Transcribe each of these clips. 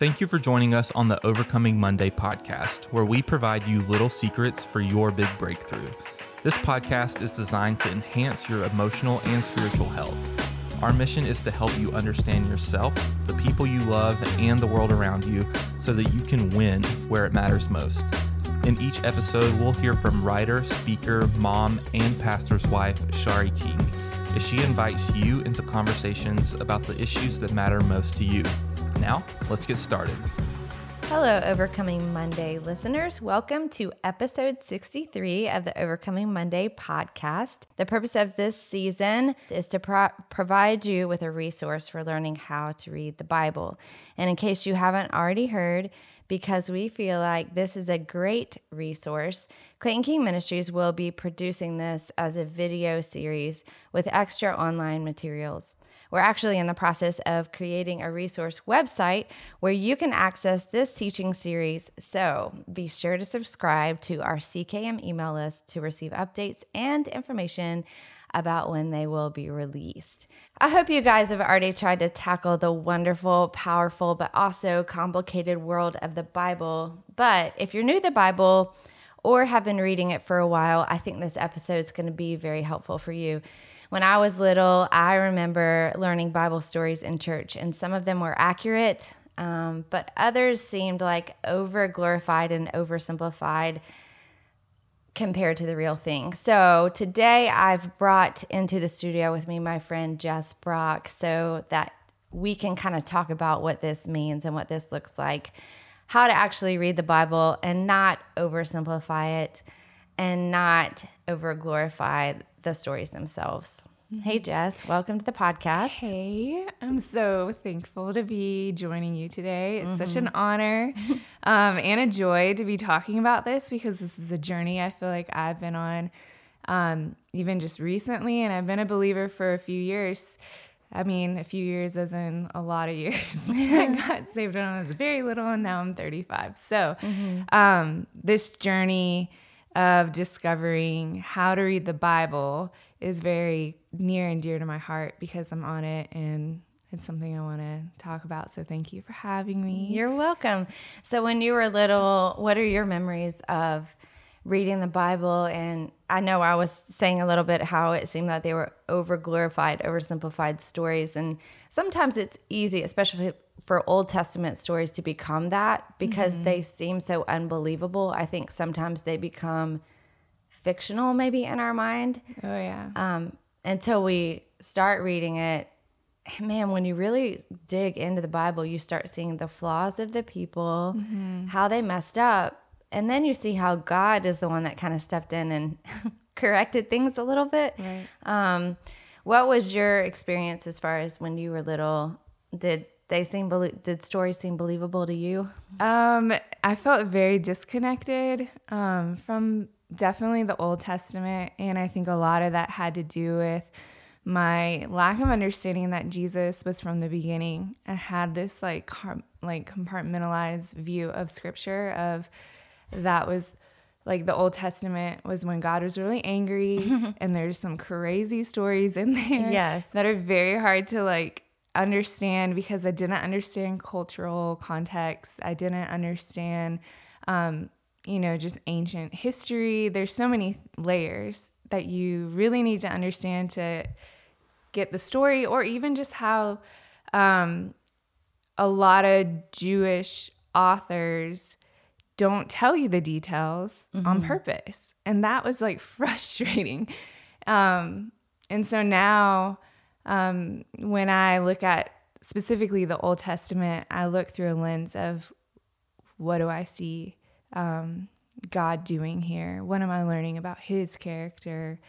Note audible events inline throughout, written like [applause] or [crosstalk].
Thank you for joining us on the Overcoming Monday podcast, where we provide you little secrets for your big breakthrough. This podcast is designed to enhance your emotional and spiritual health. Our mission is to help you understand yourself, the people you love, and the world around you so that you can win where it matters most. In each episode, we'll hear from writer, speaker, mom, and pastor's wife, Sharie King, as she invites you into conversations about the issues that matter most to you. Now, let's get started. Hello, Overcoming Monday listeners. Welcome to episode 63 of the Overcoming Monday podcast. The purpose of this season is to pro- provide you with a resource for learning how to read the Bible. And in case you haven't already heard, because we feel like this is a great resource, Clayton King Ministries will be producing this as a video series with extra online materials. We're actually in the process of creating a resource website where you can access this teaching series. So be sure to subscribe to our CKM email list to receive updates and information about when they will be released. I hope you guys have already tried to tackle the wonderful, powerful, but also complicated world of the Bible. But if you're new to the Bible, or have been reading it for a while, I think this episode is going to be very helpful for you. When I was little, I remember learning Bible stories in church, and some of them were accurate, um, but others seemed like over glorified and oversimplified compared to the real thing. So today I've brought into the studio with me my friend Jess Brock so that we can kind of talk about what this means and what this looks like, how to actually read the Bible and not oversimplify it and not over glorify the stories themselves. Hey, Jess, welcome to the podcast. Hey, I'm so thankful to be joining you today. It's mm-hmm. such an honor [laughs] um, and a joy to be talking about this because this is a journey I feel like I've been on um, even just recently, and I've been a believer for a few years. I mean, a few years as in a lot of years. [laughs] I [laughs] got saved when I was very little, and now I'm 35. So, mm-hmm. um, this journey of discovering how to read the Bible is very near and dear to my heart because I'm on it and it's something I want to talk about. So thank you for having me. You're welcome. So when you were little, what are your memories of reading the Bible? And I know I was saying a little bit how it seemed that they were over glorified, oversimplified stories. And sometimes it's easy, especially for Old Testament stories, to become that because mm-hmm. they seem so unbelievable. I think sometimes they become fictional maybe in our mind. Oh yeah. Um, until we start reading it, man, when you really dig into the Bible, you start seeing the flaws of the people, mm-hmm. how they messed up, and then you see how God is the one that kind of stepped in and [laughs] corrected things a little bit. Right. Um, what was your experience as far as when you were little? Did they seem did stories seem believable to you? Um, I felt very disconnected um, from definitely the Old Testament. And I think a lot of that had to do with my lack of understanding that Jesus was from the beginning. I had this like car- like compartmentalized view of scripture of that was like the Old Testament was when God was really angry [laughs] and there's some crazy stories in there yes. that are very hard to like understand because I didn't understand cultural context. I didn't understand um, you know, just ancient history. There's so many layers that you really need to understand to get the story, or even just how um, a lot of Jewish authors don't tell you the details mm-hmm. on purpose. And that was like [laughs] frustrating. Um, and so now, um, when I look at specifically the Old Testament, I look through a lens of what do I see um, God doing here? What am I learning about his character?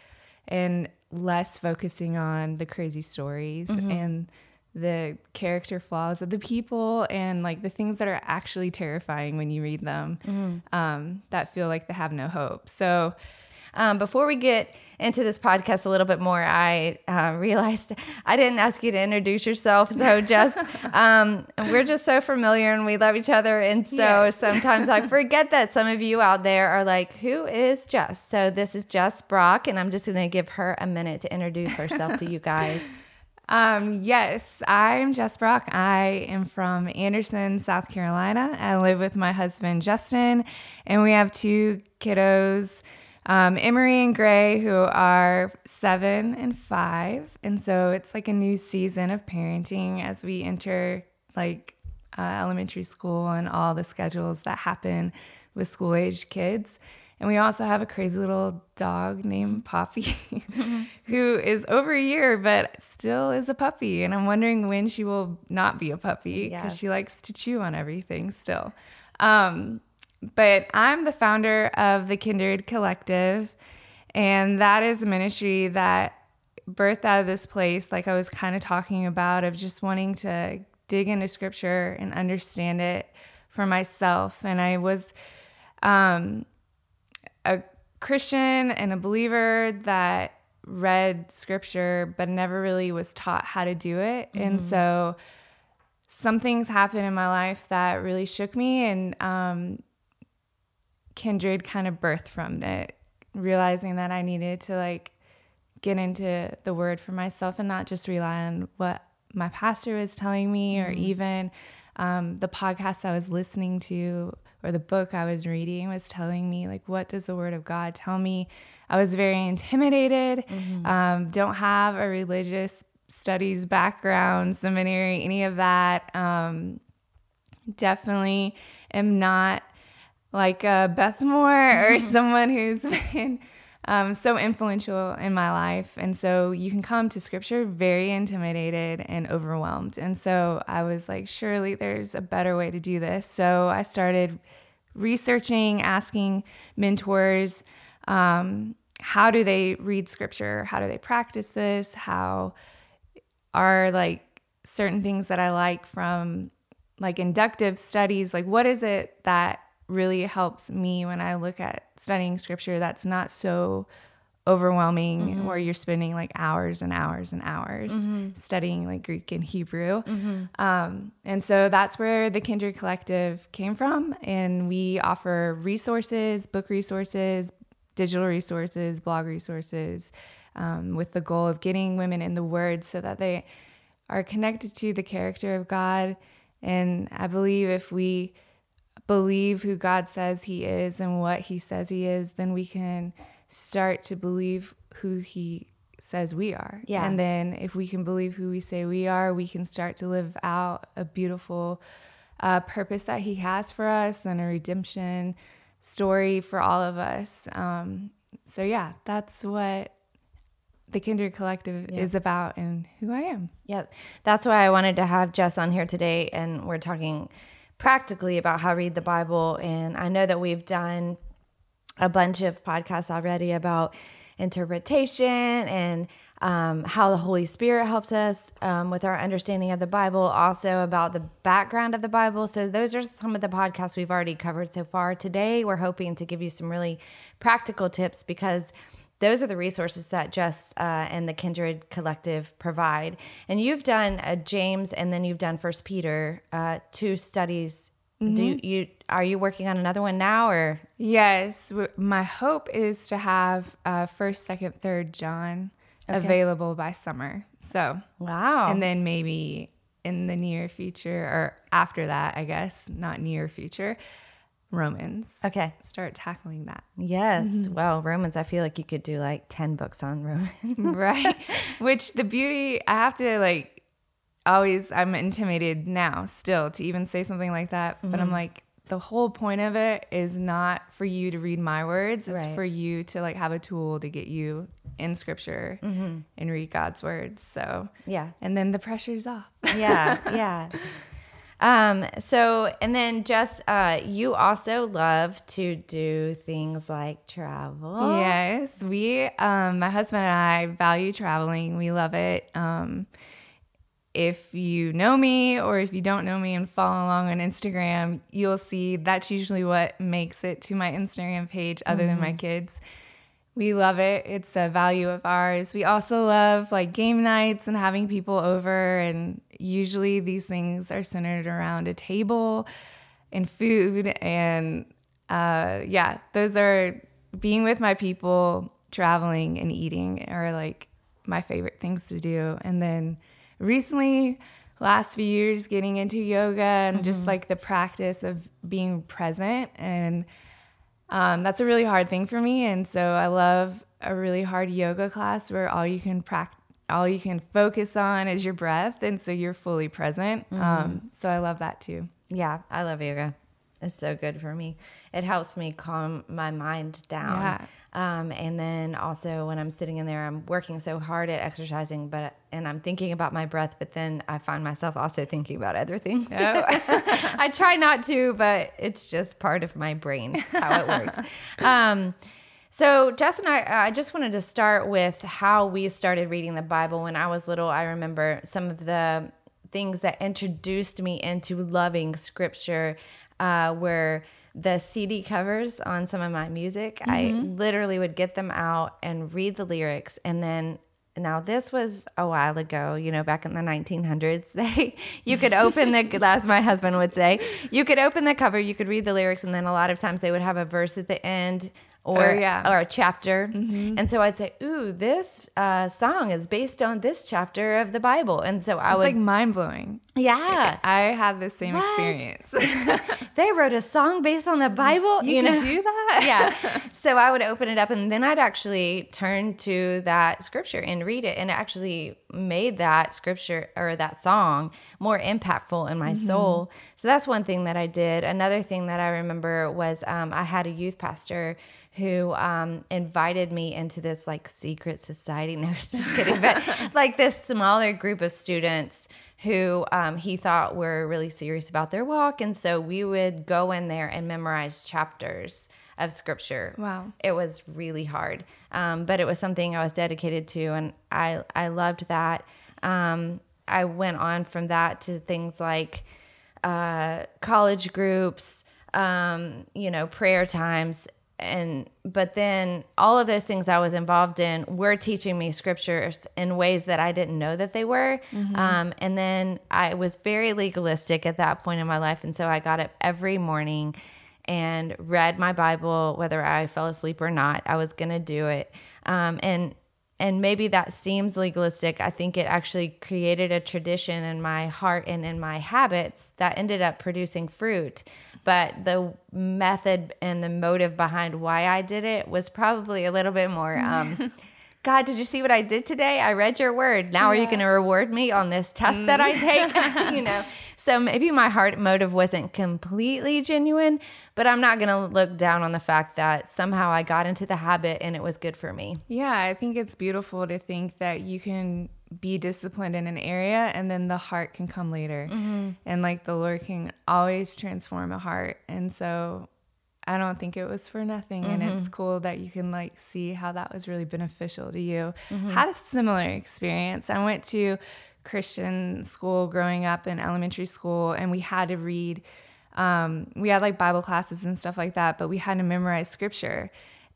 And less focusing on the crazy stories mm-hmm. and the character flaws of the people and like the things that are actually terrifying when you read them mm-hmm. um, that feel like they have no hope. So, um, before we get into this podcast a little bit more, I uh, [laughs] realized I didn't ask you to introduce yourself. So, Jess, [laughs] um, we're just so familiar and we love each other. And so yes. [laughs] sometimes I forget that some of you out there are like, who is Jess? So, this is Jess Brock, and I'm just going to give her a minute to introduce herself to you guys. Um, yes, I'm Jess Brock. I am from Anderson, South Carolina. I live with my husband, Justin, and we have two kiddos, um, Emery and Gray, who are seven and five. And so it's like a new season of parenting as we enter like uh, elementary school and all the schedules that happen with school age kids. And we also have a crazy little dog named [laughs] Poppy [laughs] [laughs] who is over a year but still is a puppy. And I'm wondering when she will not be a puppy because Yes. she likes to chew on everything still. Um, but I'm the founder of the Kindred Collective, and that is a ministry that birthed out of this place, like I was kind of talking about, of just wanting to dig into scripture and understand it for myself. And I was um, a Christian and a believer that read scripture, but never really was taught how to do it. And so some things happened in my life that really shook me, and um, Kindred kind of birthed from it, realizing that I needed to like get into the word for myself and not just rely on what my pastor was telling me or even um, the podcast I was listening to or the book I was reading was telling me, like, what does the word of God tell me? I was very intimidated, um, don't have a religious studies background, seminary, any of that. Um, definitely am not like uh, Beth Moore or [laughs] someone who's [laughs] been um, so influential in my life. And so you can come to scripture very intimidated and overwhelmed. And so I was like, surely there's a better way to do this. So I started researching, asking mentors, um, how do they read scripture? How do they practice this? How are like certain things that I like from like inductive studies? Like, what is it that really helps me when I look at studying scripture that's not so overwhelming where you're spending like hours and hours and hours studying like Greek and Hebrew. Um, and so that's where the Kindred Collective came from. And we offer resources, book resources, digital resources, blog resources, um, with the goal of getting women in the Word so that they are connected to the character of God. And I believe if we believe who God says He is and what He says He is, then we can start to believe who He says we are. Yeah. And then if we can believe who we say we are, we can start to live out a beautiful uh, purpose that He has for us and a redemption story for all of us. Um, so, yeah, that's what the Kindred Collective is about and who I am. Yep. That's why I wanted to have Jess on here today. And we're talking practically about how to read the Bible. And I know that we've done a bunch of podcasts already about interpretation and um, how the Holy Spirit helps us um, with our understanding of the Bible, also about the background of the Bible. So, those are some of the podcasts we've already covered so far. Today, we're hoping to give you some really practical tips because those are the resources that Jess uh, and the Kindred Collective provide. And you've done uh, James, and then you've done First Peter, uh, two studies. Do you are you working on another one now, or Yes, w- my hope is to have uh, first, second, third John available by summer. So, wow? and then maybe in the near future or after that, I guess, not near future, Romans. Okay. Start tackling that. yes, mm-hmm. well, Romans. I feel like you could do like ten books on Romans. [laughs] right. Which the beauty, I have to like always, I'm intimidated now still to even say something like that. But I'm mm-hmm. like, the whole point of it is not for you to read my words, it's Right. for you to like have a tool to get you in scripture mm-hmm. and read God's words. So, yeah, and then the pressure's off. yeah, [laughs] yeah. Um, so and then Jess, uh, you also love to do things like travel. Yes, we, um, my husband and I value traveling. We love it. Um, if you know me or if you don't know me and follow along on Instagram, you'll see that's usually what makes it to my Instagram page, other than my kids. We love it. It's a value of ours. We also love like game nights and having people over. And usually these things are centered around a table and food. And uh, yeah, those are being with my people, traveling and eating are like my favorite things to do. And then recently, last few years, getting into yoga and mm-hmm. just like the practice of being present. And um, that's a really hard thing for me. And so I love a really hard yoga class where all you can practice all you can focus on is your breath and so you're fully present mm-hmm. um, so i love that too yeah i love yoga it's so good for me it helps me calm my mind down yeah. Um, and then also when I'm sitting in there, I'm working so hard at exercising, but and I'm thinking about my breath, but then I find myself also thinking about other things. Oh. [laughs] I try not to, but it's just part of my brain. That's how it works. [laughs] Um, so Jess and I, I just wanted to start with how we started reading the Bible when I was little. I remember some of the things that introduced me into loving Scripture uh, were the CD covers on some of my music. Mm-hmm. I literally would get them out and read the lyrics and then now this was a while ago, you know, back in the 1900s. [laughs] They you could open the [laughs] as my husband would say, you could open the cover, you could read the lyrics and then a lot of times they would have a verse at the end or oh, yeah. or a chapter. Mm-hmm. And so I'd say, "Ooh, this uh, song is based on this chapter of the Bible." And so I it's would like mind blowing. Yeah, I had the same what? experience. [laughs] [laughs] they wrote a song based on the Bible. You, you know? do that? [laughs] yeah. So I would open it up, and then I'd actually turn to that scripture and read it, and it actually made that scripture or that song more impactful in my mm-hmm. soul. So that's one thing that I did. Another thing that I remember was um, I had a youth pastor who um, invited me into this like secret society. [laughs] No, just kidding. But [laughs] like this smaller group of students who um, he thought were really serious about their walk. And so we would go in there and memorize chapters of scripture. Wow. It was really hard. Um, but it was something I was dedicated to. And I, I loved that. Um, I went on from that to things like uh, college groups, um, you know, prayer times and but then all of those things I was involved in were teaching me scriptures in ways that I didn't know that they were. Mm-hmm. Um, and then I was very legalistic at that point in my life, and so I got up every morning and read my Bible, whether I fell asleep or not. I was gonna do it, um, and and maybe that seems legalistic. I think it actually created a tradition in my heart and in my habits that ended up producing fruit but the method and the motive behind why I did it was probably a little bit more. Um, [laughs] God, did you see what I did today? I read your word. Now yeah. are you going to reward me on this test mm. that I mm. take? [laughs] [laughs] you know, so maybe my heart motive wasn't completely genuine, but I'm not going to look down on the fact that somehow I got into the habit and it was good for me. Yeah, I think it's beautiful to think that you can be disciplined in an area and then the heart can come later. Mm-hmm. And like the Lord can always transform a heart. And so I don't think it was for nothing. Mm-hmm. And it's mm-hmm. cool that you can like see how that was really beneficial to you. Mm-hmm. Had a similar experience. I went to Christian school growing up in elementary school and we had to read um, we had like Bible classes and stuff like that, but we had to memorize scripture.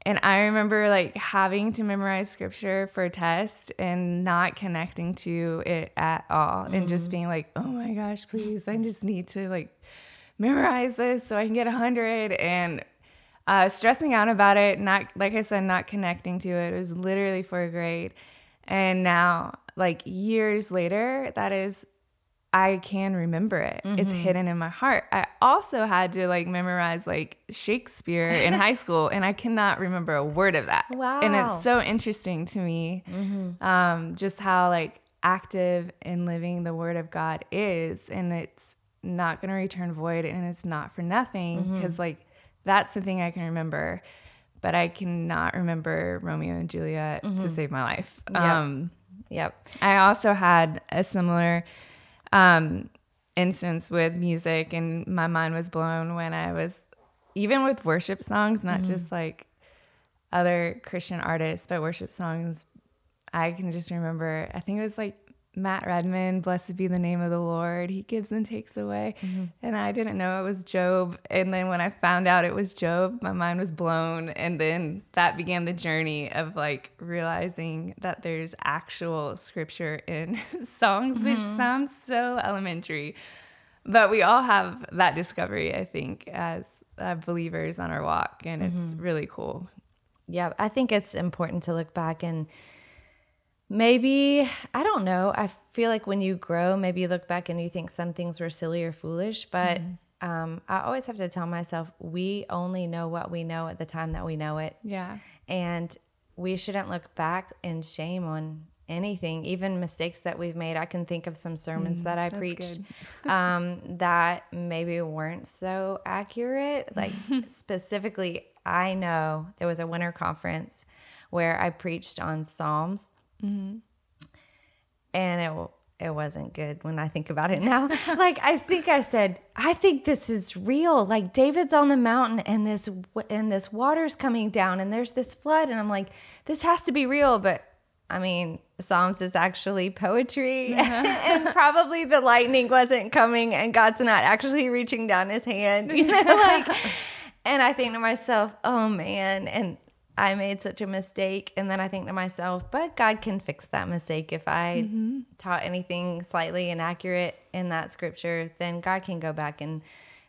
And I remember like having to memorize scripture for a test and not connecting to it at all mm-hmm. and just mm-hmm. being like, oh my gosh, please, I just need to like memorize this so I can get a 100 and uh, stressing out about it, not, like I said, not connecting to it. It was literally for a grade. And now, like years later, that is I can remember it. Mm-hmm. It's hidden in my heart. I also had to like memorize like Shakespeare in high [laughs] school, and I cannot remember a word of that. Wow. And it's so interesting to me mm-hmm. um, just how like active in living the word of God is. And it's not going to return void and it's not for nothing because mm-hmm. like that's the thing I can remember. But I cannot remember Romeo and Juliet to mm-hmm. save my life. Yep. Um, yep. I also had a similar um, instance with music, and my mind was blown when I was even with worship songs, not mm-hmm. just like other Christian artists, but worship songs. I can just remember, I think it was like Matt Redman, blessed be the name of the Lord. He gives and takes away. Mm-hmm. And I didn't know it was Job. And then when I found out it was Job, my mind was blown. And then that began the journey of like realizing that there's actual scripture in [laughs] songs, mm-hmm. which sounds so elementary. But we all have that discovery, I think, as uh, believers on our walk. And mm-hmm. it's really cool. Yeah, I think it's important to look back and maybe I don't know. I feel like when you grow, maybe you look back and you think some things were silly or foolish, but Mm-hmm. um, I always have to tell myself we only know what we know at the time that we know it, Yeah. and we shouldn't look back in shame on anything, even mistakes that we've made. I can think of some sermons that I Mm, preached [laughs] um, that maybe weren't so accurate. [laughs] Like specifically, I know there was a winter conference where I preached on Psalms, Mm-hmm. and it it wasn't good when I think about it now. [laughs] like I think I said, I think this is real. Like David's on the mountain, and this and this water's coming down, and there's this flood, and I'm like, this has to be real, but. I mean, Psalms is actually poetry, [laughs] and probably the lightning wasn't coming, and God's not actually reaching down His hand, [laughs] you know, like. And I think to myself, oh man, and I made such a mistake. And then I think to myself, but God can fix that mistake. If I taught anything slightly inaccurate in that scripture, then God can go back and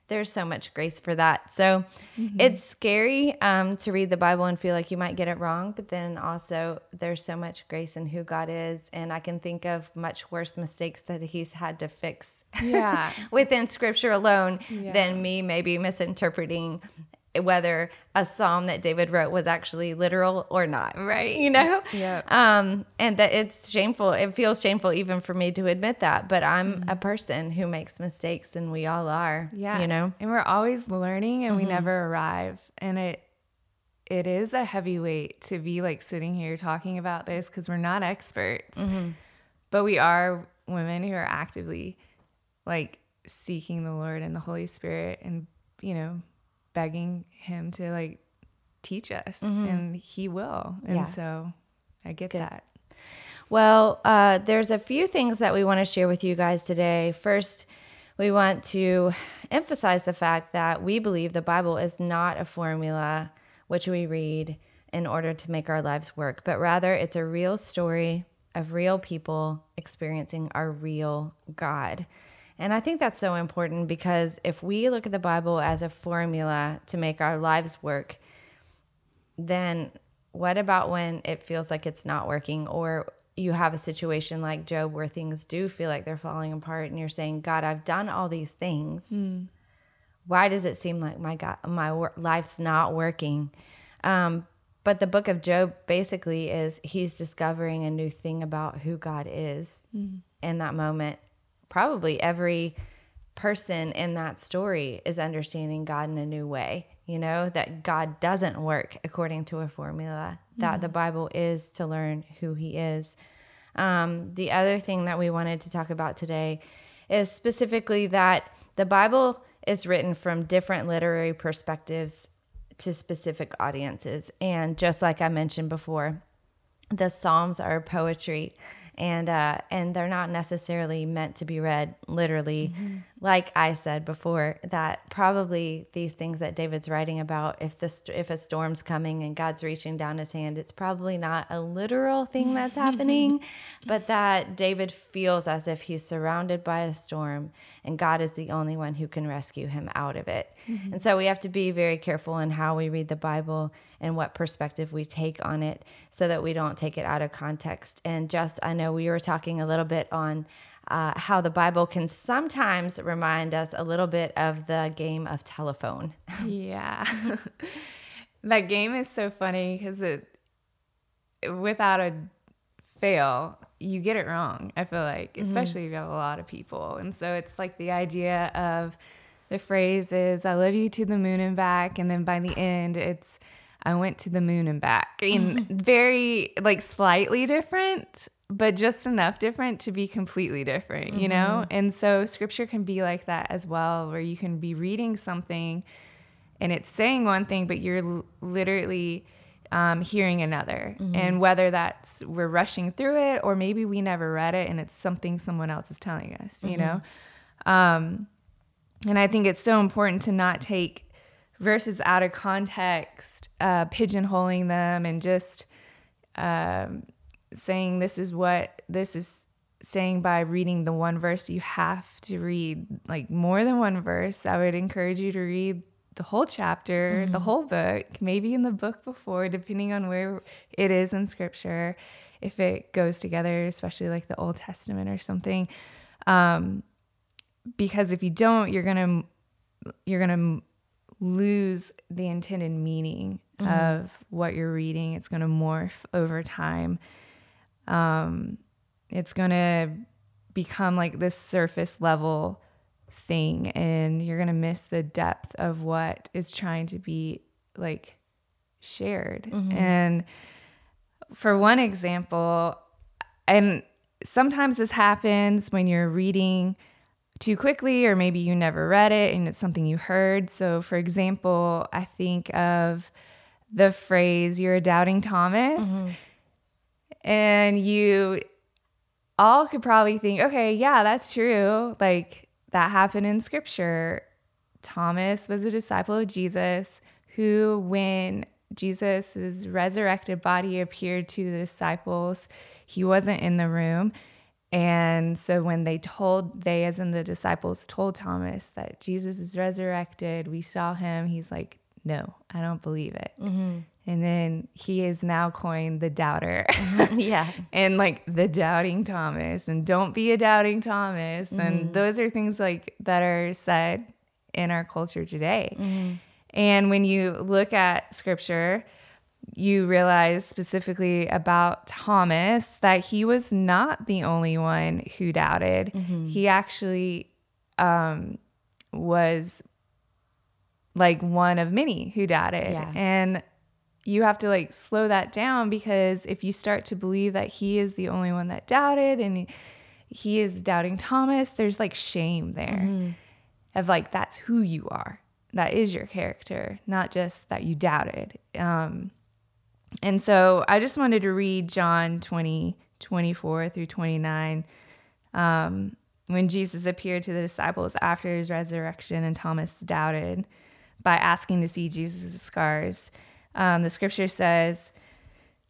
there's so much grace for that. So it's scary um, to read the Bible and feel like you might get it wrong, but then also there's so much grace in who God is. And I can think of much worse mistakes that He's had to fix Yeah. [laughs] within scripture alone Yeah. than me maybe misinterpreting whether a psalm that David wrote was actually literal or not. Right. You know? Yep. Um, and that it's shameful. It feels shameful even for me to admit that, but I'm Mm-hmm. a person who makes mistakes and we all are. Yeah. You know? And we're always learning and we Mm-hmm. never arrive. And it it is a heavy weight to be like sitting here talking about this because we're not experts. Mm-hmm. But we are women who are actively like seeking the Lord and the Holy Spirit and, you know, begging him to like teach us. And he will. And Mm-hmm. Yeah. so I get that. Well, uh, there's a few things that we want to share with you guys today. First, we want to emphasize the fact that we believe the Bible is not a formula which we read in order to make our lives work, but rather it's a real story of real people experiencing our real God. And I think that's so important because if we look at the Bible as a formula to make our lives work, then what about when it feels like it's not working or you have a situation like Job where things do feel like they're falling apart and you're saying, God, I've done all these things. Why does it seem like my God, my wor- life's not working? Um, but the book of Job basically is he's discovering a new thing about who God is in that moment. Probably every person in that story is understanding God in a new way. You know, that God doesn't work according to a formula, that the Bible is to learn who He is. Um, the other thing that we wanted to talk about today is specifically that the Bible is written from different literary perspectives to specific audiences. And just like I mentioned before, the Psalms are poetry and uh, and they're not necessarily meant to be read literally. Like I said before, that probably these things that David's writing about, if the st- if a storm's coming and God's reaching down His hand, it's probably not a literal thing that's [laughs] happening, but that David feels as if he's surrounded by a storm and God is the only one who can rescue him out of it. Mm-hmm. And so we have to be very careful in how we read the Bible and what perspective we take on it so that we don't take it out of context. And just, I know we were talking a little bit on uh, how the Bible can sometimes remind us a little bit of the game of telephone. [laughs] Yeah. [laughs] that game is so funny because it, without a fail, you get it wrong, I feel like, especially if you have a lot of people. And so it's like the idea of the phrase is, I love you to the moon and back. And then by the end, it's, I went to the moon and back. [laughs] And very, like, slightly different, but just enough different to be completely different, you know? And so scripture can be like that as well, where you can be reading something and it's saying one thing, but you're l- literally um, hearing another. And whether that's we're rushing through it or maybe we never read it and it's something someone else is telling us, you know? Um, and I think it's so important to not take verses out of context, uh, pigeonholing them and just um, saying this is what this is saying by reading the one verse. You have to read like more than one verse. I would encourage you to read the whole chapter, the whole book, maybe in the book before, depending on where it is in scripture, if it goes together, especially like the Old Testament or something. Um, because if you don't, you're gonna you're gonna lose the intended meaning mm-hmm. of what you're reading. It's gonna morph over time. Um, it's gonna become like this surface level thing, and you're gonna miss the depth of what is trying to be like shared. Mm-hmm. And for one example, and sometimes this happens when you're reading too quickly, or maybe you never read it and it's something you heard. So, for example, I think of the phrase, You're a doubting Thomas. Mm-hmm. And you all could probably think, okay, yeah, that's true. Like that happened in scripture. Thomas was a disciple of Jesus who, when Jesus' resurrected body appeared to the disciples, he wasn't in the room. And so when they told, they as in the disciples told Thomas that Jesus is resurrected, we saw him, he's like, no, I don't believe it. Mm-hmm. And then he is now coined the doubter. Mm-hmm. [laughs] Yeah. and like the doubting Thomas and don't be a doubting Thomas. Mm-hmm. And those are things like that are said in our culture today. Mm-hmm. And when you look at scripture, you realize specifically about Thomas that he was not the only one who doubted. Mm-hmm. He actually um, was like one of many who doubted. Yeah. And you have to like slow that down because if you start to believe that he is the only one that doubted and he is doubting Thomas, there's like shame there mm-hmm. of like, that's who you are. That is your character, not just that you doubted. Um, and so I just wanted to read John 20, 24 through 29. Um, when Jesus appeared to the disciples after his resurrection and Thomas doubted by asking to see Jesus' scars. Um, the scripture says,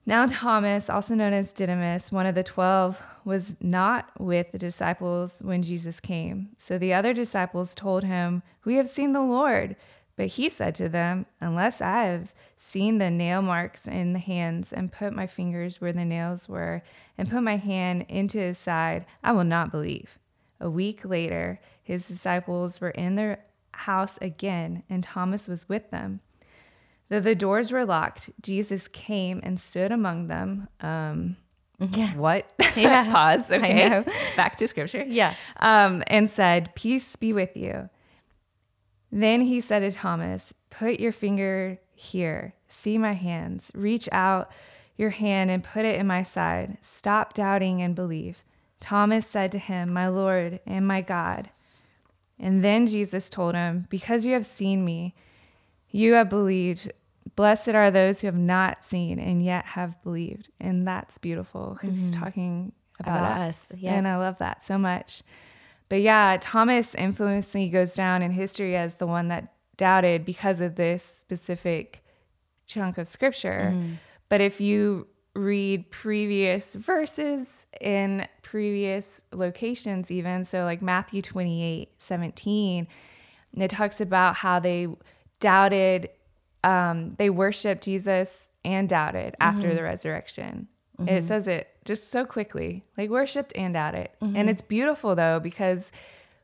Now Thomas, also known as Didymus, one of the twelve, was not with the disciples when Jesus came. So the other disciples told him, We have seen the Lord. But he said to them, Unless I have seen the nail marks in the hands and put my fingers where the nails were and put my hand into his side, I will not believe. A week later, his disciples were in their house again, and Thomas was with them. Though the doors were locked, Jesus came and stood among them. Um, yeah. What? [laughs] [laughs] Yeah. Pause. Okay. Back to scripture. Yeah. Um, and said, Peace be with you. Then he said to Thomas, Put your finger here. See my hands. Reach out your hand and put it in my side. Stop doubting and believe. Thomas said to him, My Lord and my God. And then Jesus told him, Because you have seen me, you have believed. Blessed are those who have not seen and yet have believed. And that's beautiful because mm-hmm. he's talking about, about us. us. Yeah. And I love that so much. But yeah, Thomas infamously goes down in history as the one that doubted because of this specific chunk of scripture. Mm-hmm. But if you read previous verses in previous locations, even so, like Matthew 28 17, it talks about how they doubted, um, they worshiped Jesus and doubted after mm-hmm. the resurrection. Mm-hmm. It says it just so quickly, like worshiped and doubted. Mm-hmm. And it's beautiful though, because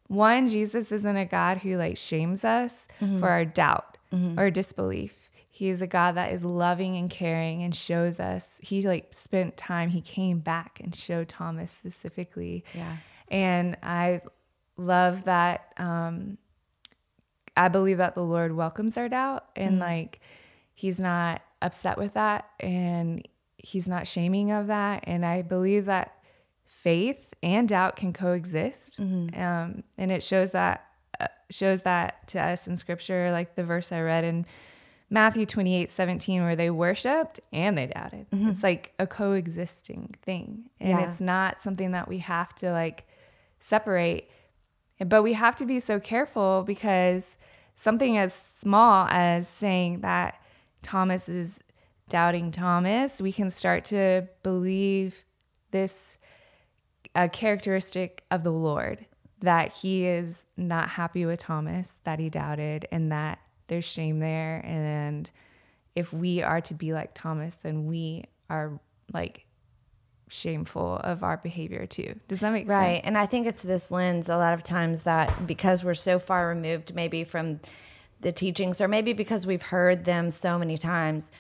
one, Jesus isn't a God who like shames us mm-hmm. for our doubt mm-hmm. or disbelief. He is a God that is loving and caring and shows us. He like spent time, he came back and showed Thomas specifically. Yeah. And I love that. Um, I believe that the Lord welcomes our doubt and mm. like he's not upset with that and he's not shaming of that. And I believe that faith and doubt can coexist. Mm-hmm. Um, and it shows that uh, shows that to us in scripture, like the verse I read in Matthew 28 17, where they worshiped and they doubted. Mm-hmm. It's like a coexisting thing. And yeah. it's not something that we have to like separate. But we have to be so careful because something as small as saying that Thomas is doubting Thomas, we can start to believe this a characteristic of the Lord that he is not happy with Thomas, that he doubted, and that there's shame there. And if we are to be like Thomas, then we are like shameful of our behavior too. Does that make right. sense? Right. And I think it's this lens a lot of times that because we're so far removed, maybe from the teachings, or maybe because we've heard them so many times,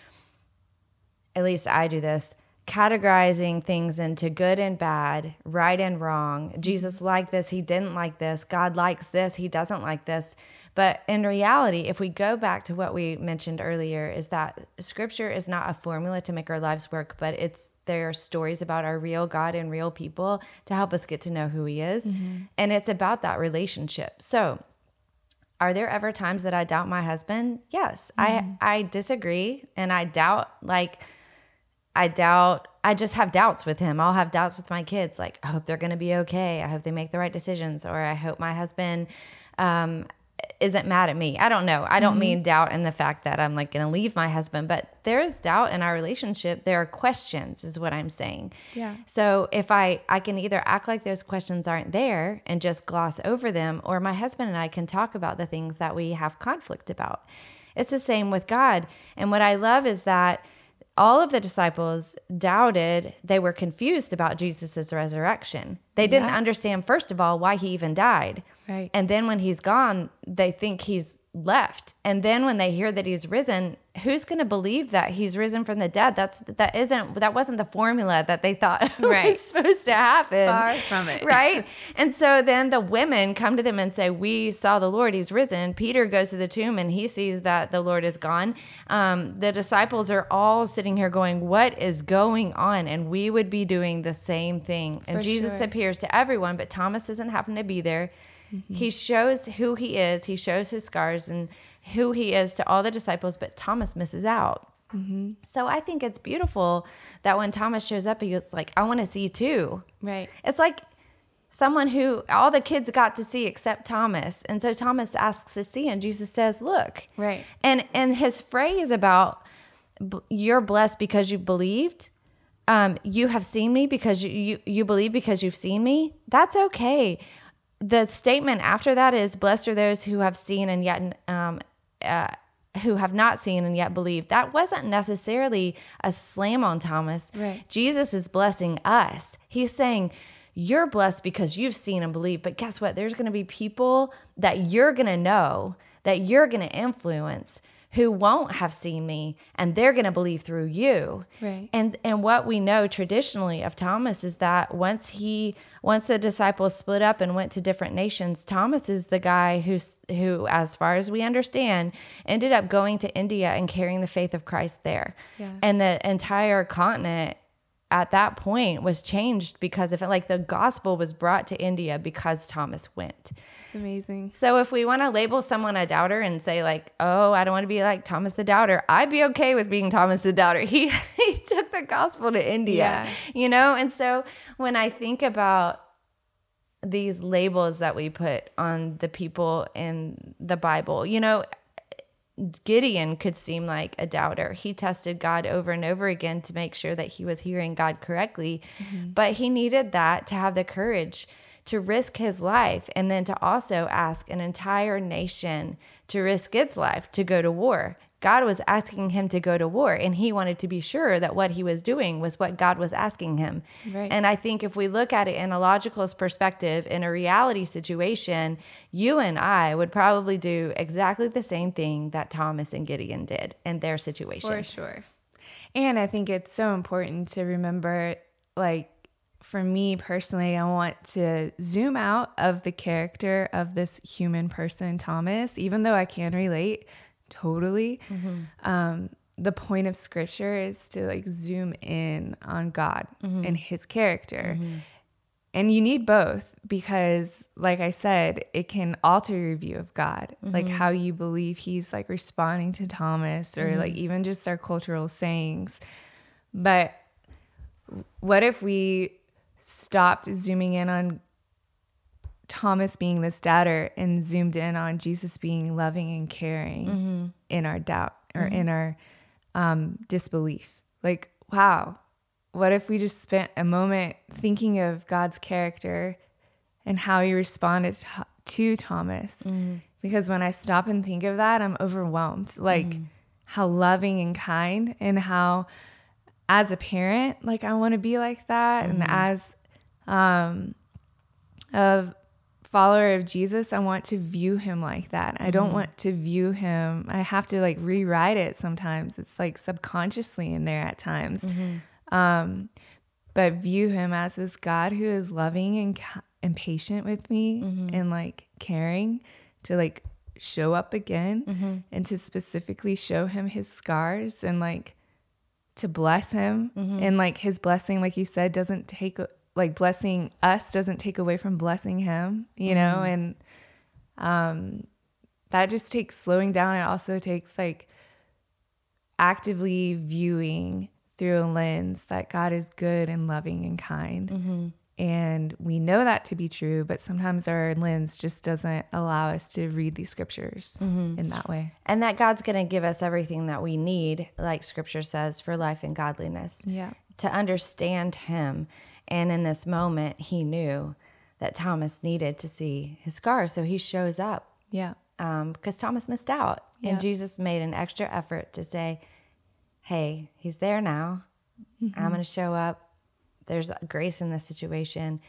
at least I do this, categorizing things into good and bad, right and wrong. Mm-hmm. Jesus liked this, he didn't like this. God likes this, he doesn't like this. But in reality, if we go back to what we mentioned earlier, is that scripture is not a formula to make our lives work, but it's there are stories about our real God and real people to help us get to know who he is. And it's about that relationship. So are there ever times that I doubt my husband? Yes. I I disagree and I doubt like I doubt I just have doubts with him. I'll have doubts with my kids like I hope they're going to be okay. I hope they make the right decisions or I hope my husband um isn't mad at me. I don't know. I don't mm-hmm. mean doubt in the fact that I'm like going to leave my husband, but there is doubt in our relationship. There are questions is what I'm saying. Yeah. So if I I can either act like those questions aren't there and just gloss over them or my husband and I can talk about the things that we have conflict about. It's the same with God. And what I love is that all of the disciples doubted, they were confused about Jesus' resurrection. They didn't Yeah. understand, first of all, why he even died. Right. And then when he's gone, they think he's left. And then when they hear that he's risen, who's going to believe that he's risen from the dead? That's that isn't that wasn't the formula that they thought [laughs] Right. was supposed to happen. Far from it. right? [laughs] And so then the women come to them and say, "We saw the Lord; He's risen." Peter goes to the tomb and he sees that the Lord is gone. Um, the disciples are all sitting here going, "What is going on?" And we would be doing the same thing. And For Jesus sure. appears to everyone, but Thomas doesn't happen to be there. He shows who he is. He shows his scars and who he is to all the disciples, but Thomas misses out. So I think it's beautiful that when Thomas shows up, he's like, "I want to see too." Right. It's like someone who all the kids got to see except Thomas. And so Thomas asks to see and Jesus says, "Look." Right. And and his phrase about you're blessed because you believed, um, you have seen me because you, you you believe because you've seen me. That's okay. The statement after that is blessed are those who have seen and yet um, uh, who have not seen and yet believe. That wasn't necessarily a slam on Thomas. Right. Jesus is blessing us. He's saying, You're blessed because you've seen and believed. But guess what? There's going to be people that you're going to know, that you're going to influence who won't have seen me and they're going to believe through you. Right. And and what we know traditionally of Thomas is that once he once the disciples split up and went to different nations, Thomas is the guy who's who as far as we understand ended up going to India and carrying the faith of Christ there. Yeah. And the entire continent at that point was changed because if it like the gospel was brought to India because Thomas went. It's amazing. So if we want to label someone a doubter and say like, "Oh, I don't want to be like Thomas the doubter," I'd be okay with being Thomas the doubter. [laughs] He he took the gospel to India, Yeah. you know. And so when I think about these labels that we put on the people in the Bible, you know, Gideon could seem like a doubter. He tested God over and over again to make sure that he was hearing God correctly. Mm-hmm. But he needed that to have the courage to risk his life and then to also ask an entire nation to risk its life to go to war. God was asking him to go to war, and he wanted to be sure that what he was doing was what God was asking him. Right. And I think if we look at it in a logical perspective, in a reality situation, you and I would probably do exactly the same thing that Thomas and Gideon did in their situation. For sure. And I think it's so important to remember, like, for me personally, I want to zoom out of the character of this human person, Thomas, even though I can relate totally. Mm-hmm. Um, the point of scripture is to like zoom in on God mm-hmm. and his character. Mm-hmm. And you need both because, like I said, it can alter your view of God, like how you believe He's like responding to Thomas or like even just our cultural sayings. But what if we stopped zooming in on Thomas being this doubter and zoomed in on Jesus being loving and caring mm-hmm. in our doubt or in mm-hmm. our um, disbelief? Like, wow, what if we just spent a moment thinking of God's character and how he responded to, to Thomas? Mm-hmm. Because when I stop and think of that, I'm overwhelmed. Like how loving and kind and how as a parent, like I want to be like that. And as um, a follower of Jesus, I want to view him like that. I don't mm-hmm. want to view him. I have to like rewrite it sometimes. It's like subconsciously in there at times. Mm-hmm. Um, but view him as this God who is loving and, and patient with me mm-hmm. and like caring to like show up again and to specifically show him his scars and like to bless him and like his blessing like you said doesn't take like blessing us doesn't take away from blessing him you know mm-hmm. and um that just takes slowing down it also takes like actively viewing through a lens that God is good and loving and kind. Mm-hmm. And we know that to be true, but sometimes our lens just doesn't allow us to read these scriptures mm-hmm. in that way. And that God's going to give us everything that we need, like scripture says, for life and godliness. Yeah. To understand Him. And in this moment, He knew that Thomas needed to see his scars. So He shows up Yeah. um, because Thomas missed out. Yeah. And Jesus made an extra effort to say, Hey, He's there now. I'm going to show up. There's grace in this situation.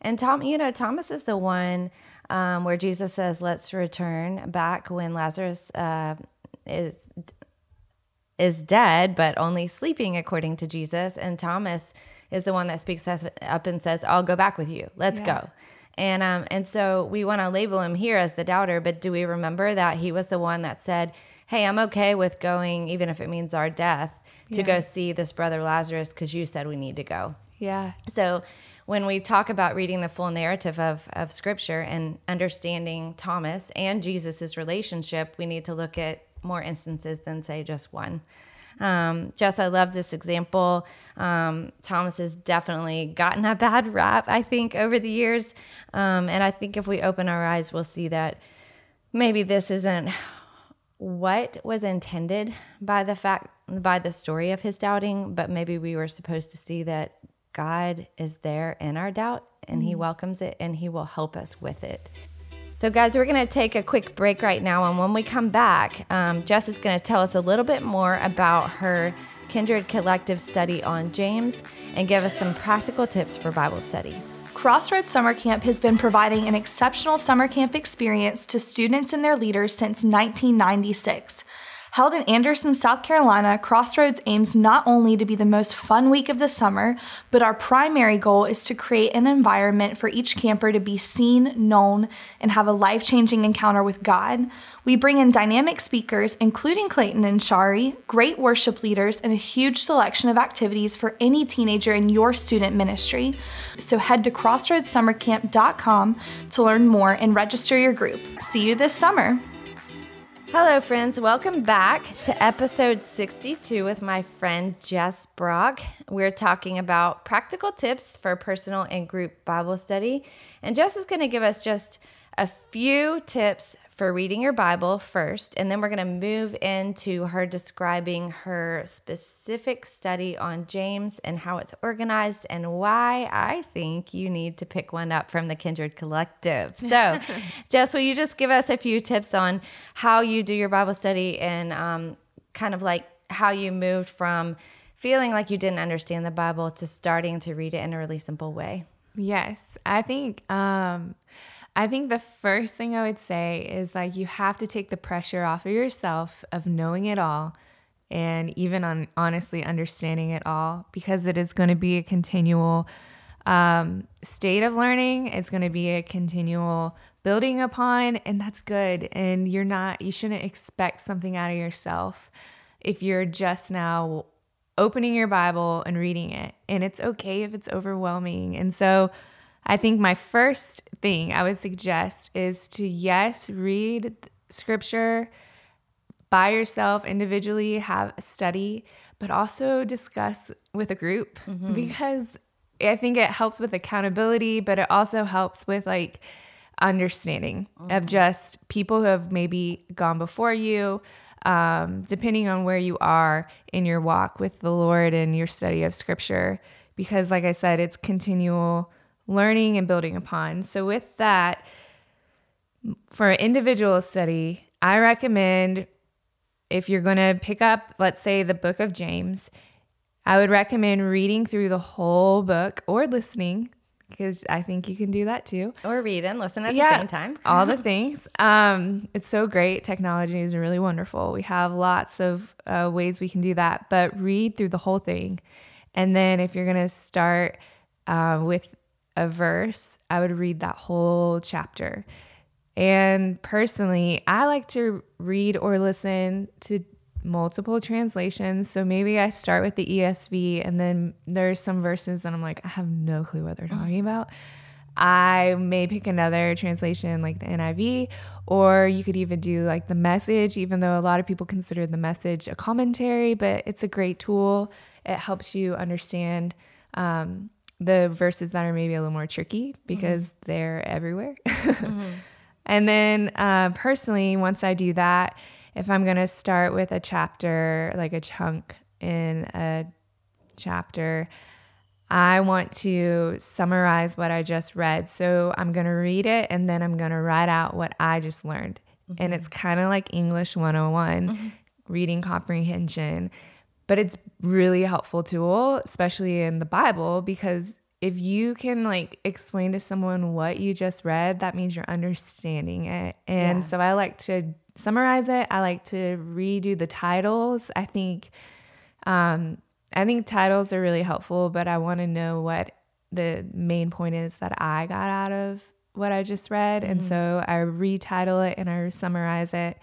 And Tom, you know, Thomas is the one um, where Jesus says, "Let's return back when Lazarus uh, is is dead, but only sleeping, according to Jesus." And Thomas is the one that speaks up and says, "I'll go back with you. Let's Yeah. go." And um, and so we want to label him here as the doubter, but do we remember that he was the one that said, "Hey, I'm okay with going, even if it means our death, to Yeah. go see this brother Lazarus because you said we need to go." Yeah. So when we talk about reading the full narrative of, of scripture and understanding Thomas and Jesus's relationship, we need to look at more instances than say just one. Um, Jess, I love this example. Um, Thomas has definitely gotten a bad rap, I think, over the years. Um, and I think if we open our eyes, we'll see that maybe this isn't what was intended by the fact by the story of his doubting, but maybe we were supposed to see that God is there in our doubt and he welcomes it and he will help us with it. So, guys, we're going to take a quick break right now. And when we come back, um, Jess is going to tell us a little bit more about her Kindred Collective study on James and give us some practical tips for Bible study. Crossroads Summer Camp has been providing an exceptional summer camp experience to students and their leaders since 1996. Held in Anderson, South Carolina, Crossroads aims not only to be the most fun week of the summer, but our primary goal is to create an environment for each camper to be seen, known, and have a life changing encounter with God. We bring in dynamic speakers, including Clayton and Sharie, great worship leaders, and a huge selection of activities for any teenager in your student ministry. So head to crossroadssummercamp.com to learn more and register your group. See you this summer. Hello, friends. Welcome back to episode 62 with my friend Jess Brock. We're talking about practical tips for personal and group Bible study. And Jess is going to give us just a few tips for reading your Bible first, and then we're going to move into her describing her specific study on James and how it's organized and why I think you need to pick one up from the Kindred Collective. [laughs] So, Jess, will you just give us a few tips on how you do your Bible study and um, kind of like how you moved from feeling like you didn't understand the Bible to starting to read it in a really simple way? Yes, I think um I think the first thing I would say is like you have to take the pressure off of yourself of knowing it all and even on honestly understanding it all because it is going to be a continual um, state of learning. It's going to be a continual building upon, and that's good. And you're not, you shouldn't expect something out of yourself if you're just now opening your Bible and reading it. And it's okay if it's overwhelming. And so I think my first thing I would suggest is to, yes, read scripture by yourself individually, have a study, but also discuss with a group because I think it helps with accountability, but it also helps with like understanding of just people who have maybe gone before you, um, depending on where you are in your walk with the Lord and your study of scripture. Because, like I said, it's continual learning and building upon. So, with that, for an individual study, I recommend if you're going to pick up, let's say, the book of James, I would recommend reading through the whole book or listening because I think you can do that too. Or read and listen at the same time. all the [laughs] things. Um, it's so great. Technology is really wonderful. We have lots of uh, ways we can do that, but read through the whole thing. And then if you're going to start uh, with a verse, I would read that whole chapter. And personally, I like to read or listen to multiple translations. So maybe I start with the ESV and then there's some verses that I'm like, I have no clue what they're talking about. I may pick another translation like the NIV, or you could even do like the message, even though a lot of people consider the message a commentary, but it's a great tool. It helps you understand um, the verses that are maybe a little more tricky because mm-hmm. they're everywhere. [laughs] mm-hmm. And then uh, personally, once I do that, if I'm going to start with a chapter, like a chunk in a chapter, I want to summarize what I just read. So I'm going to read it and then I'm going to write out what I just learned. Mm-hmm. And it's kind of like English 101, mm-hmm. reading comprehension. But it's really a helpful tool, especially in the Bible, because if you can like explain to someone what you just read, that means you're understanding it. And yeah. so I like to summarize it. I like to redo the titles. I think um, I think titles are really helpful, but I want to know what the main point is that I got out of what I just read. Mm-hmm. And so I retitle it and I summarize it.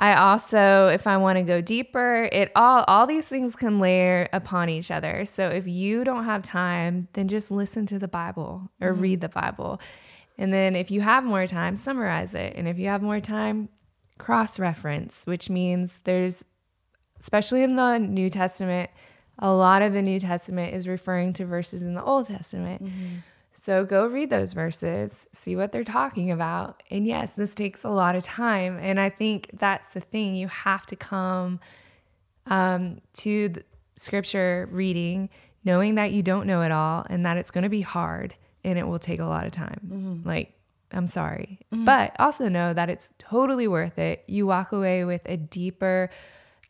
I also, if I want to go deeper, it all all these things can layer upon each other. So if you don't have time, then just listen to the Bible or mm-hmm. read the Bible. And then if you have more time, summarize it. And if you have more time, cross reference, which means there's, especially in the New Testament, a lot of the New Testament is referring to verses in the Old Testament. Mm-hmm. So go read those verses, see what they're talking about. And yes, this takes a lot of time. And I think that's the thing. You have to come um, to the scripture reading knowing that you don't know it all and that it's going to be hard and it will take a lot of time. Mm-hmm. Like, I'm sorry. Mm-hmm. But also know that it's totally worth it. You walk away with a deeper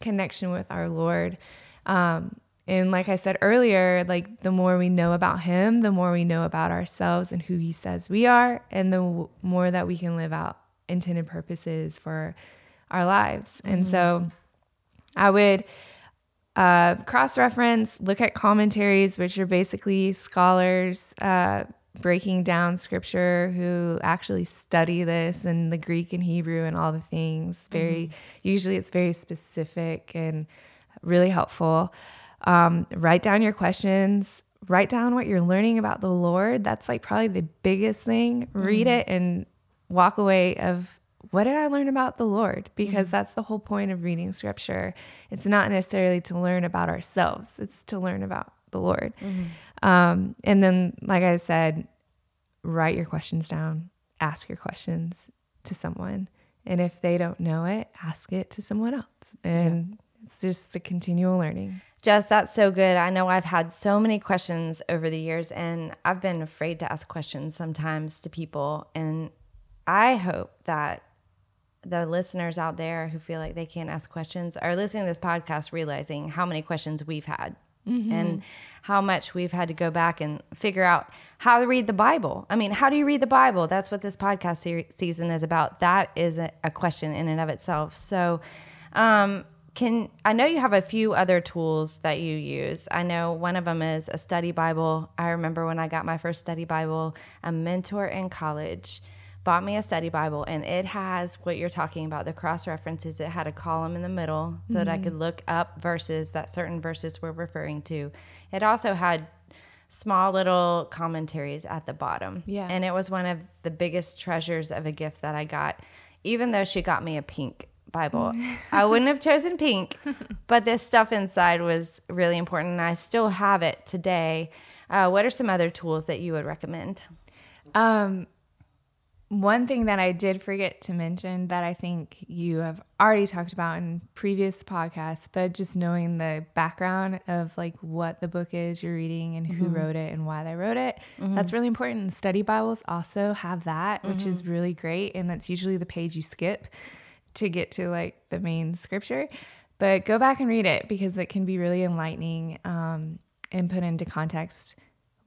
connection with our Lord. Um, and like I said earlier, like the more we know about him, the more we know about ourselves and who he says we are, and the w- more that we can live out intended purposes for our lives. Mm-hmm. And so I would uh, cross reference, look at commentaries, which are basically scholars uh, breaking down scripture who actually study this and the Greek and Hebrew and all the things. Very, mm-hmm. usually it's very specific and really helpful. Um, write down your questions, write down what you're learning about the Lord. That's like probably the biggest thing. Mm-hmm. Read it and walk away of what did I learn about the Lord? Because mm-hmm. that's the whole point of reading scripture. It's not necessarily to learn about ourselves, it's to learn about the Lord. Mm-hmm. Um, and then, like I said, write your questions down, ask your questions to someone. And if they don't know it, ask it to someone else. And yeah. It's just a continual learning. Jess, that's so good. I know I've had so many questions over the years, and I've been afraid to ask questions sometimes to people. And I hope that the listeners out there who feel like they can't ask questions are listening to this podcast, realizing how many questions we've had mm-hmm. and how much we've had to go back and figure out how to read the Bible. I mean, how do you read the Bible? That's what this podcast se- season is about. That is a, a question in and of itself. So, um, can I know you have a few other tools that you use? I know one of them is a study Bible. I remember when I got my first study Bible, a mentor in college bought me a study Bible and it has what you're talking about the cross references. It had a column in the middle so mm-hmm. that I could mm-hmm. look up verses that certain verses were referring to. It also had small little commentaries at the bottom. Yeah. And it was one of the biggest treasures of a gift that I got, even though she got me a pink Bible. [laughs] I wouldn't have chosen pink, but this stuff inside was really important, and I still have it today. Uh, what are some other tools that you would recommend? Um, one thing that I did forget to mention that I think you have already talked about in previous podcasts, but just knowing the background of like what the book is you're reading and who mm-hmm. wrote it and why they wrote it, mm-hmm. that's really important. Study Bibles also have that, which mm-hmm. is really great. And that's usually the page you skip to get to like the main scripture. but go back and read it because it can be really enlightening um, and put into context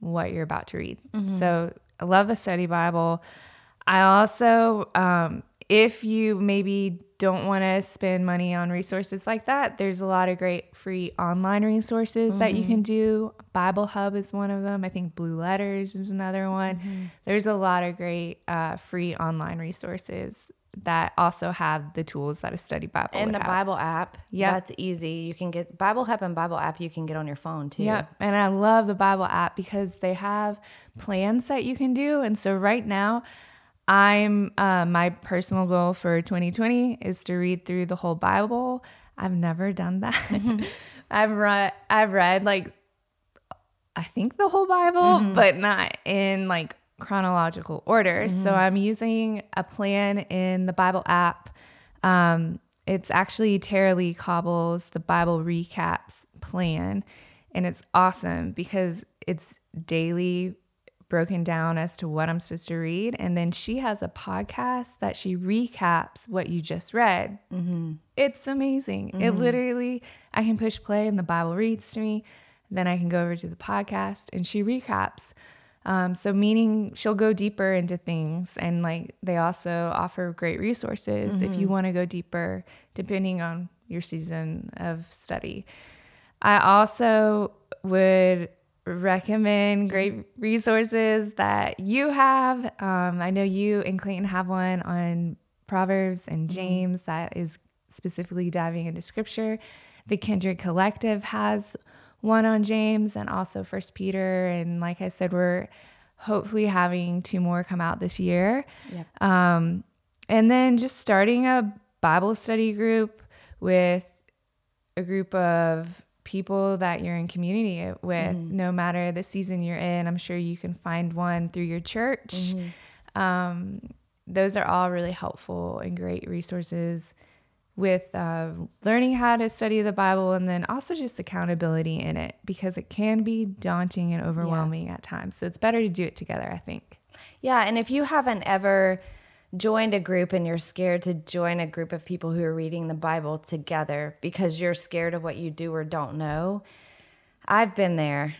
what you're about to read. So I love the study Bible. I also, um, if you maybe don't want to spend money on resources like that, there's a lot of great free online resources that you can do. Bible Hub is one of them. I think Blue Letters is another one. There's a lot of great uh, free online resources that also have the tools that a study Bible And the have. Bible app. Yeah, That's easy. You can get Bible Hub and Bible app you can get on your phone too. Yeah, and I love the Bible app because they have plans that you can do. And so right now, I'm uh, my personal goal for 2020 is to read through the whole Bible. I've never done that. [laughs] I've read I've read like I think the whole Bible, but not in like chronological order. So mm-hmm. I'm using a plan in the Bible app. Um, it's actually Tara-Leigh Cobble's The Bible Recaps plan. And it's awesome because it's daily broken down as to what I'm supposed to read. And then she has a podcast that she recaps what you just read. Mm-hmm. It's amazing. It mm-hmm. literally, I can push play and the Bible reads to me. Then I can go over to the podcast and she recaps. Um, so, meaning she'll go deeper into things. And like they also offer great resources if you want to go deeper, depending on your season of study. I also would recommend great resources that you have. Um, I know you and Clayton have one on Proverbs and James that is specifically diving into scripture. The Kindred Collective has one on James and also First Peter. And like I said, we're hopefully having two more come out this year. Yep. Um, and then just starting a Bible study group with a group of people that you're in community with, no matter the season you're in. I'm sure you can find one through your church. Um, those are all really helpful and great resources with uh, learning how to study the Bible and then also just accountability in it because it can be daunting and overwhelming at times. So it's better to do it together, I think. Yeah, and if you haven't ever joined a group and you're scared to join a group of people who are reading the Bible together because you're scared of what you do or don't know, I've been there.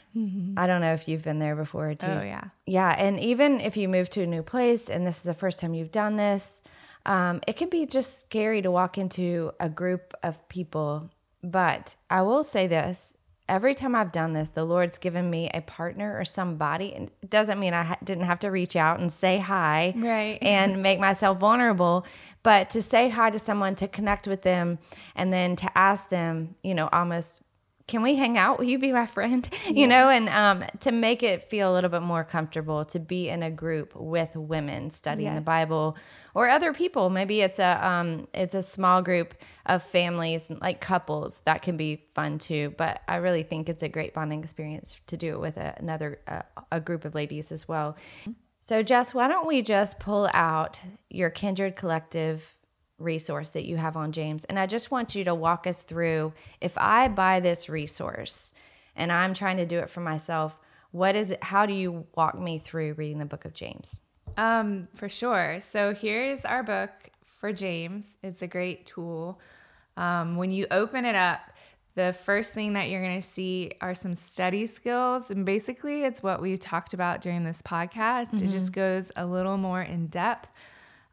I don't know if you've been there before too. Oh, yeah. Yeah, and even if you move to a new place and this is the first time you've done this, um, it can be just scary to walk into a group of people. But I will say this every time I've done this, the Lord's given me a partner or somebody. And it doesn't mean I ha- didn't have to reach out and say hi Right. [laughs] and make myself vulnerable, but to say hi to someone, to connect with them, and then to ask them, you know, almost can we hang out? Will you be my friend? [laughs] You know, and um, to make it feel a little bit more comfortable to be in a group with women studying the Bible or other people. Maybe it's a um, it's a small group of families, like couples. That can be fun too. But I really think it's a great bonding experience to do it with a, another uh, a group of ladies as well. So, Jess, why don't we just pull out your Kindred Collective resource that you have on James? And I just want you to walk us through if I buy this resource and I'm trying to do it for myself, what is it? How do you walk me through reading the book of James? Um, for sure. So here's our book for James. It's a great tool. Um, when you open it up, the first thing that you're going to see are some study skills. And basically, it's what we talked about during this podcast. It just goes a little more in depth.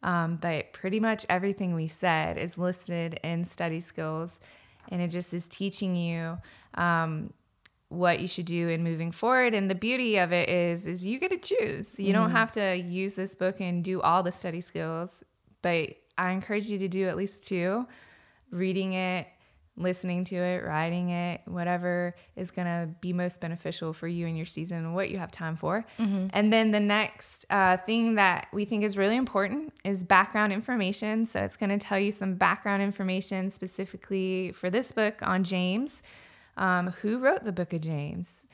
Um, but pretty much everything we said is listed in study skills. And it just is teaching you um, what you should do in moving forward and the beauty of it is is you get to choose you don't have to use this book and do all the study skills but i encourage you to do at least two reading it listening to it writing it whatever is going to be most beneficial for you in your season and what you have time for. And then the next uh, thing that we think is really important is background information. So it's going to tell you some background information specifically for this book on james. Um, who wrote the book of James?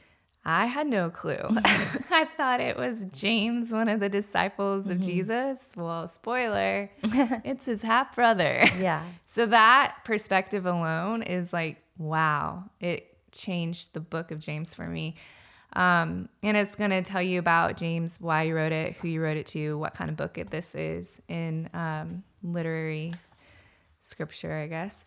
I had no clue. [laughs] [laughs] I thought it was James, one of the disciples of Jesus. Well, spoiler, [laughs] it's his half brother. Yeah. So that perspective alone is like, wow, it changed the book of James for me. Um, and it's going to tell you about James, why you wrote it, who you wrote it to, what kind of book it, this is in um, literary scripture, I guess.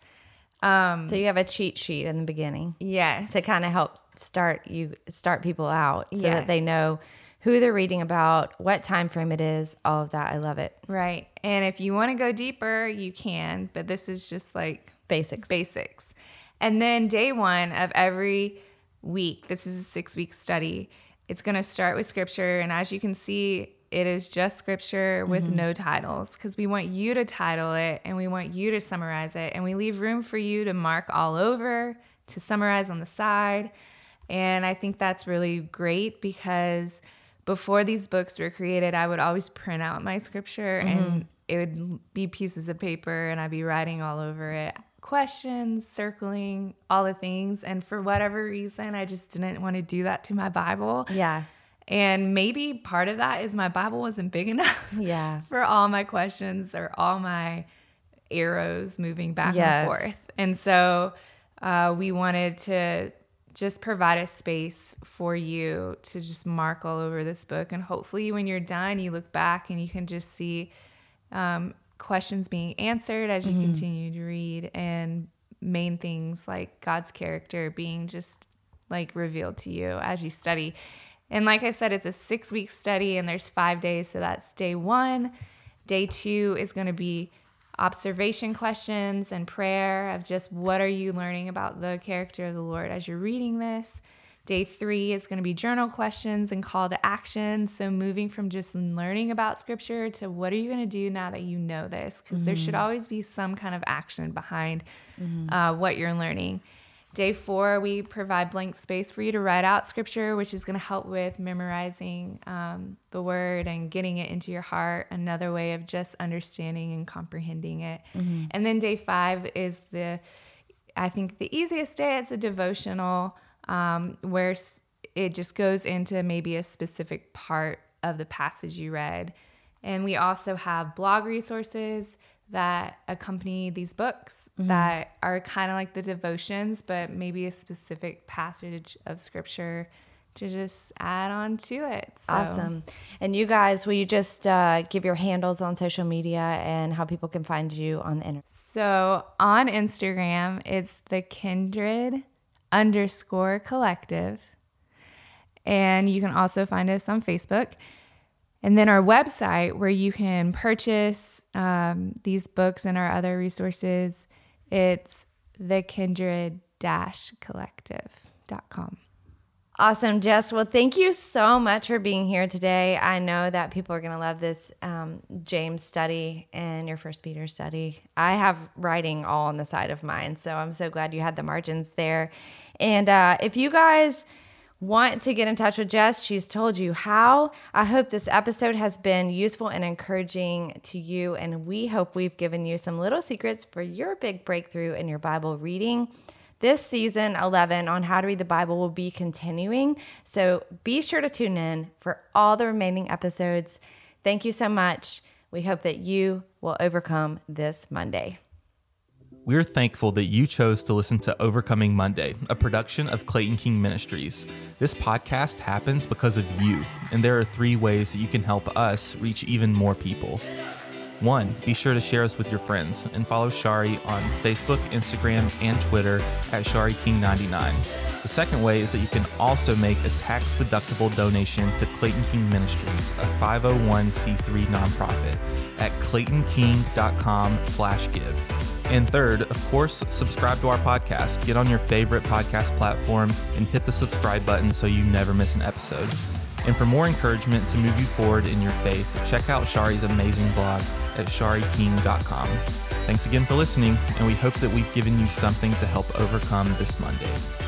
Um, So you have a cheat sheet in the beginning yes. to kind of help start you start people out so that they know who they're reading about, what time frame it is, all of that. I love it. Right. And if you want to go deeper, you can, but this is just like Basics. basics. And then day one of every week, this is a six week study. It's going to start with scripture. And as you can see, it is just scripture with mm-hmm. no titles because we want you to title it and we want you to summarize it. And we leave room for you to mark all over, to summarize on the side. And I think that's really great because before these books were created, I would always print out my scripture and mm-hmm. it would be pieces of paper and I'd be writing all over it questions, circling, all the things. And for whatever reason, I just didn't want to do that to my Bible. Yeah. And maybe part of that is my Bible wasn't big enough [laughs] Yeah. for all my questions or all my arrows moving back Yes. and forth. And so uh, we wanted to just provide a space for you to just mark all over this book. And hopefully, when you're done, you look back and you can just see um, questions being answered as you continue to read and main things like God's character being just like revealed to you as you study. And like I said, it's a six week study and there's five days. So that's day one. Day two is going to be observation questions and prayer of just what are you learning about the character of the Lord as you're reading this. Day three is going to be journal questions and call to action. So, moving from just learning about scripture to what are you going to do now that you know this? Because there should always be some kind of action behind uh, what you're learning. Day four, we provide blank space for you to write out scripture, which is going to help with memorizing um, the word and getting it into your heart. Another way of just understanding and comprehending it. And then day five is the, I think, the easiest day. It's a devotional um, where it just goes into maybe a specific part of the passage you read. And we also have blog resources that accompany these books that are kind of like the devotions, but maybe a specific passage of scripture to just add on to it. So, Awesome. And you guys, will you just uh, give your handles on social media and how people can find you on the internet? So on Instagram, it's the kindred underscore collective. And you can also find us on Facebook. And then our website, where you can purchase um, these books and our other resources, it's the kindred collective.com. Awesome, Jess. Well, thank you so much for being here today. I know that people are going to love this um, James study and your First Peter study. I have writing all on the side of mine, so I'm so glad you had the margins there. And uh, if you guys want to get in touch with Jess, she's told you how. I hope this episode has been useful and encouraging to you, and we hope we've given you some little secrets for your big breakthrough in your Bible reading. This season 11 on how to read the Bible will be continuing, so be sure to tune in for all the remaining episodes. Thank you so much. We hope that you will overcome this Monday. We're thankful that you chose to listen to Overcoming Monday, a production of Clayton King Ministries. This podcast happens because of you, and there are three ways that you can help us reach even more people. One, be sure to share us with your friends and follow Sharie on Facebook, Instagram, and Twitter at SharieKing99. The second way is that you can also make a tax deductible donation to Clayton King Ministries, a 501c3 nonprofit, at claytonking.com slash give. And third, of course, subscribe to our podcast. Get on your favorite podcast platform and hit the subscribe button so you never miss an episode. And for more encouragement to move you forward in your faith, check out Sharie's amazing blog at sharieking.com. Thanks again for listening, and we hope that we've given you something to help overcome this Monday.